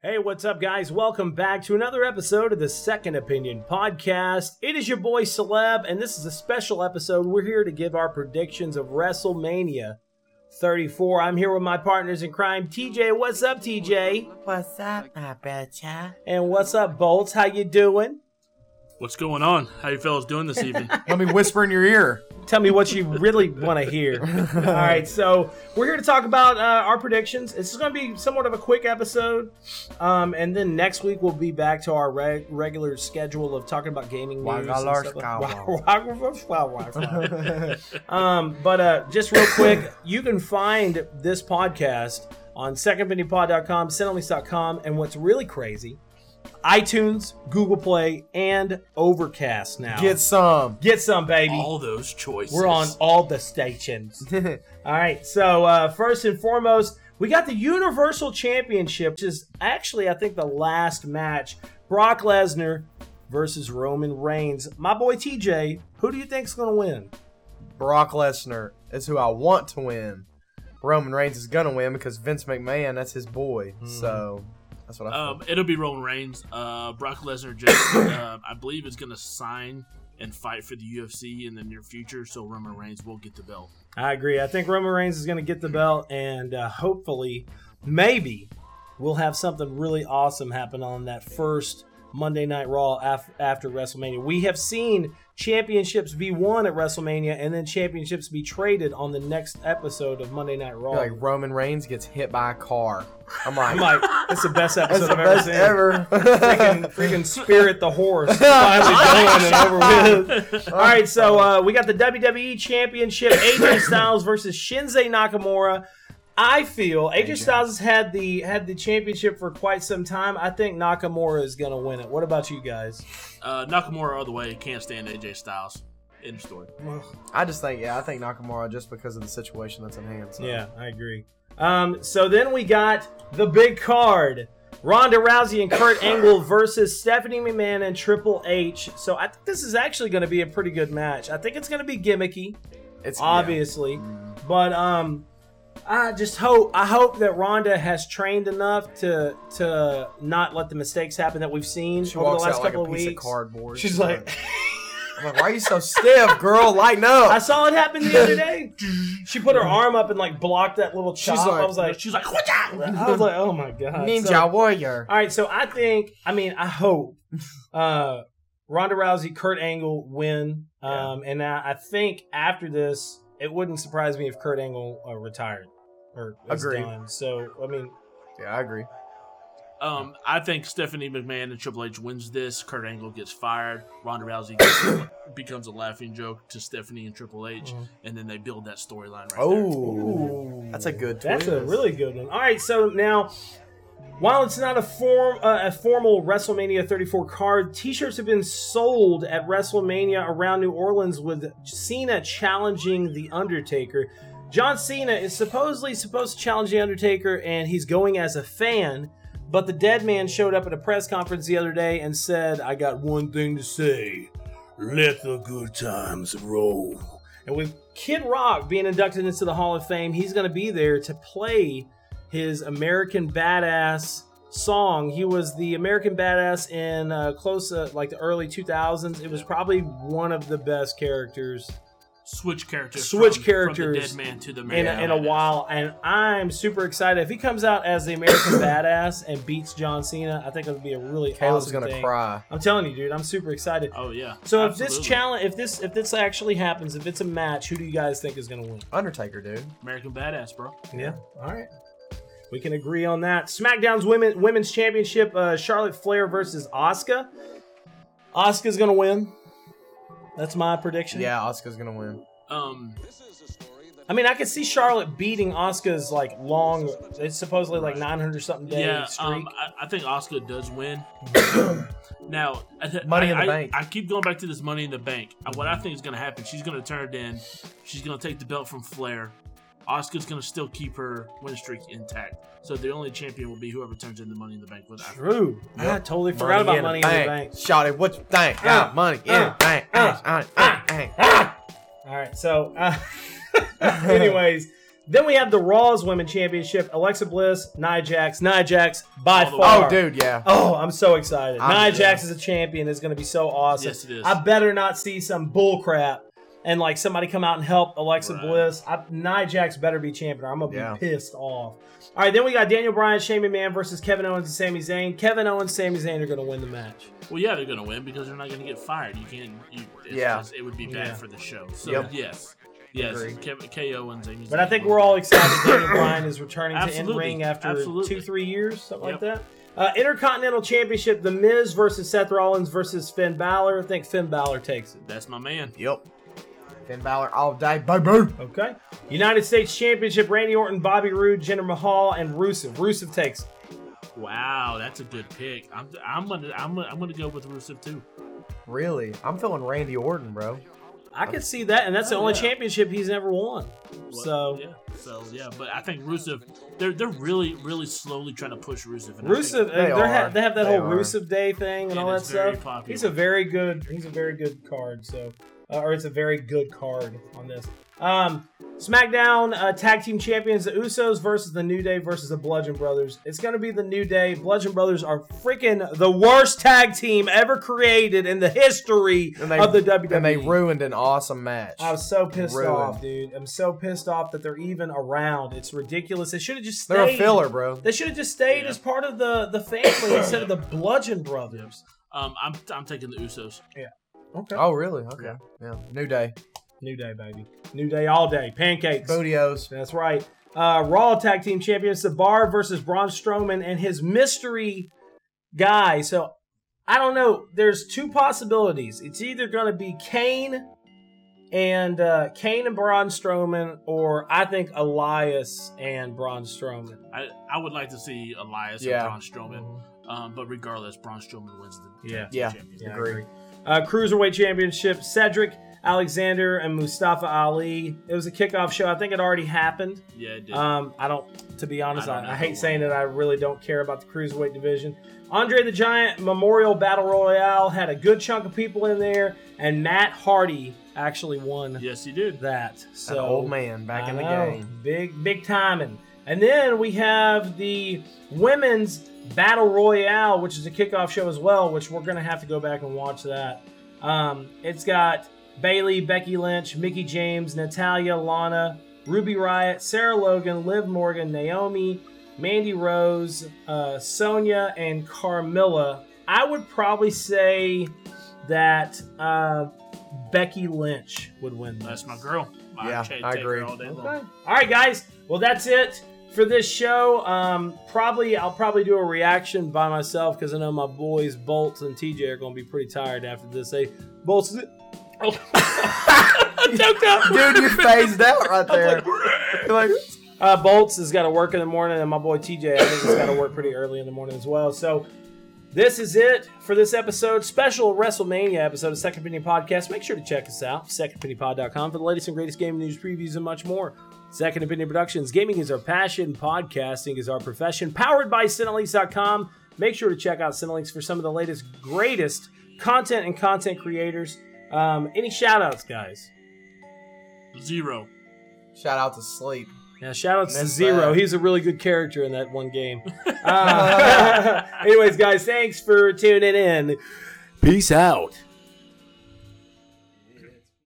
Hey, what's up, guys? Welcome back to another episode of the Second Opinion Podcast. It is your boy Caleb, and this is a special episode. We're here to give our predictions of WrestleMania 34. I'm here with my partners in crime, TJ. What's up, TJ? What's up, my brother? And what's up, Bolts? How you doing? What's going on? How you fellas doing this evening? Let me whisper in your ear. Tell me what you really want to hear. All right, so we're here to talk about uh, our predictions. This is going to be somewhat of a quick episode, um, and then next week we'll be back to our reg- regular schedule of talking about gaming news. and stuff like- um, but uh, just real quick, you can find this podcast on secondopinionpod.com, cinemalinks.com, and what's really crazy, iTunes, Google Play, and Overcast now. Get some. Get some, baby. All those choices. We're on all the stations. all right. So uh, first and foremost, we got the Universal Championship, which is actually I think the last match. Brock Lesnar versus Roman Reigns. My boy TJ, who do you think's going to win? Brock Lesnar is who I want to win. Roman Reigns is gonna win because Vince McMahon, that's his boy. So that's what I Um, it'll be Roman Reigns. Uh, Brock Lesnar just, uh, I believe, is going to sign and fight for the UFC in the near future. So Roman Reigns will get the belt. I agree. I think Roman Reigns is going to get the belt, and uh, hopefully, maybe we'll have something really awesome happen on that first Monday Night Raw af- after WrestleMania. We have seen championships be won at WrestleMania, and then championships be traded on the next episode of Monday Night Raw. like Roman Reigns gets hit by a car. I'm like, I'm like, it's the best episode I've ever seen. ever. freaking, freaking Spirit the horse finally going and over with. All right, so uh, we got the WWE Championship: AJ Styles versus Shinsuke Nakamura. I feel AJ Styles has had the had the championship for quite some time. I think Nakamura is going to win it. What about you guys? Uh, Nakamura all the way. Can't stand AJ Styles. End of story. I just think, yeah, I think Nakamura just because of the situation that's in hand. So. Yeah, I agree. Um, so then we got the big card. Ronda Rousey and Kurt Angle versus Stephanie McMahon and Triple H. So I think this is actually going to be a pretty good match. I think it's going to be gimmicky. it's obviously. But um, I just hope I hope that Ronda has trained enough to to not let the mistakes happen that we've seen She over the walks last out like couple a of piece weeks. of cardboard. She's like, I'm like, why are you so stiff, girl? Lighten up. I saw it happen the other day. She put her arm up and like blocked that little chop. She's like- I was like, she's like, "Watch! I was like, oh my god, Ninja So- warrior. all right, so I think, I mean, I hope uh, Ronda Rousey, Kurt Angle win, um, and I, I think after this, it wouldn't surprise me if Kurt Angle uh, retired or is Agreed. done. So, I mean, Yeah, I agree. Um, I think Stephanie McMahon and Triple H wins this. Kurt Angle gets fired. Ronda Rousey gets, becomes a laughing joke to Stephanie and Triple H, and then they build that storyline right there. Oh, that's a good. that's a really good one. All right, so now. While it's not a form uh, a formal WrestleMania 34 card, T-shirts have been sold at WrestleMania around New Orleans with Cena challenging the Undertaker. John Cena is supposedly supposed to challenge the Undertaker, and he's going as a fan. But the dead man showed up at a press conference the other day and said, "I got one thing to say: let the good times roll." And with Kid Rock being inducted into the Hall of Fame, he's going to be there to play his American Badass song. He was the American Badass in uh, close uh, like the early 2000s. It was probably one of the best characters Switch characters. Switch from, characters from the dead man to the in man. a, in a while, and I'm super excited. If he comes out as the American Badass and beats John Cena, I think it would be a really Caleb's awesome gonna thing. cry. I'm telling you, dude, I'm super excited. Oh yeah. So if this challenge, if this if this actually happens, if it's a match, who do you guys think is going to win? Undertaker, dude. American Badass, bro. Yeah. All right. We can agree on that. SmackDown's women women's championship: uh, Charlotte Flair versus Asuka. Asuka's gonna win. That's my prediction. Yeah, Asuka's gonna win. Um, I mean, I could see Charlotte beating Asuka's like long. It's supposedly like 900 something day yeah. streak. Um, I, I think Oscar does win. now, I Money I, in the I- Bank. I keep going back to this Money in the Bank. What I think is going to happen, she's going to turn it in. She's going to take the belt from Flair. Asuka's going to still keep her win streak intact. So the only champion will be whoever turns in the Money in the Bank with after. True. I totally forgot about Money in the Bank. Shot it. What you think? Got Uh, money in uh, the bank. uh, Uh, uh, uh, uh. All right. So, uh, anyways, Then we have the Raw's Women Championship. Alexa Bliss, Nia Jax. Nia Jax by All the far. Oh, dude, yeah. Oh, I'm so excited. I'm- Nia Jax as a champion It's going to be so awesome. Yes, it is. I better not see some bull crap and like somebody come out and help Alexa Right. Bliss. I, Nia Jax better be champion. or I'm gonna be pissed off. All right, then we got Daniel Bryan, Shane McMahon versus Kevin Owens and Sami Zayn. Kevin Owens, Sami Zayn are going to win the match. Well, yeah, they're gonna win because they're not gonna get fired. You can't. You, it's Yeah. just- it would be bad Yeah. for the show. So Yep. yes, yes, Agreed. Kev- KO and Zayn. But I think we're all excited. Daniel Bryan is returning to in ring after Absolutely. two, three years, something like that. Uh, Intercontinental Championship: The Miz versus Seth Rollins versus Finn Balor. I think Finn Balor takes it. that's my man. Yep. Finn Balor all day, baby. Okay. United States Championship: Randy Orton, Bobby Roode, Jinder Mahal, and Rusev. Rusev takes. it. Wow, that's a good pick. I'm, I'm gonna, I'm gonna, I'm gonna go with Rusev too. Really? I'm feeling Randy Orton, bro. I could see that, and that's the Oh, only yeah. championship he's ever won. Well, So yeah, so yeah, but I think Rusev, they're they're really, really slowly trying to push Rusev. And I Rusev, They they're ha- they have that They whole are. Rusev Day thing and It all that stuff. popular. He's a very good. He's a very good card. So, uh, or it's a very good card on this. Um, SmackDown uh, Tag Team Champions: The Usos versus the New Day versus the Bludgeon Brothers. It's going to be the New Day. Bludgeon Brothers are freaking the worst tag team ever created in the history they, of the WWE. and they ruined an awesome match. I was so pissed Ruined. off, dude. I'm so pissed off that they're even around. It's ridiculous. They should have just stayed. They're a filler, bro. They should have just stayed Yeah. as part of the the family instead of the Bludgeon Brothers. um, I'm, I'm taking the Usos. Yeah. Okay. Oh, really? Okay. Yeah. New day. New Day, baby. New Day all day. Pancakes. Booty-O's. That's right. Uh, Raw Tag Team Champions, The Bar versus Braun Strowman and his mystery guy. So I don't know. There's two possibilities. It's either going to be Kane and uh, Kane and Braun Strowman, or I think Elias and Braun Strowman. I, I would like to see Elias Yeah. and Braun Strowman. Um, but regardless, Braun Strowman wins the Yeah. tag team Yeah. championship. Yeah, I Agree. agree. Uh, Cruiserweight Championship, Cedric Alexander and Mustafa Ali. It was a kickoff show. I think it already happened. Yeah, it did. Um, I don't, to be honest, I I, I, hate saying that I really don't care about the cruiserweight division. Andre the Giant Memorial Battle Royale had a good chunk of people in there, and Matt Hardy actually won yes, he did. that. That So old man back I in the know, game. big big timing. And then we have the women's battle royale, which is a kickoff show as well, which we're gonna have to go back and watch that. Um, it's got Bayley, Becky Lynch, Mickie James, Natalya, Lana, Ruby Riott, Sarah Logan, Liv Morgan, Naomi, Mandy Rose, uh, Sonya, and Carmella. I would probably say that uh, Becky Lynch would win. That's my girl. Yeah, I agree. all day. Okay. All right, guys. Well, that's it for this show. Um, probably I'll probably do a reaction by myself because I know my boys Bolts and TJ are going to be pretty tired after this. Hey, Bolts. Up. Dude, you phased out right there. You're like, Uh, Bolts has got to work in the morning, and my boy TJ I think has got to work pretty early in the morning as well. So. This is it for this episode, special WrestleMania episode of Second Opinion Podcast. Make sure to check us out, secondopinionpod.com, for the latest and greatest gaming news, previews, and much more. Second Opinion Productions, gaming is our passion, podcasting is our profession, powered by Cinelinks.com. Make sure to check out Cinelinks for some of the latest, greatest content and content creators. Um, any shout outs, guys? Zero. shout out to sleep. Yeah, shout outs to Missed Zero. that. He's a really good character in that one game. Uh, anyways, guys, thanks for tuning in. Peace out.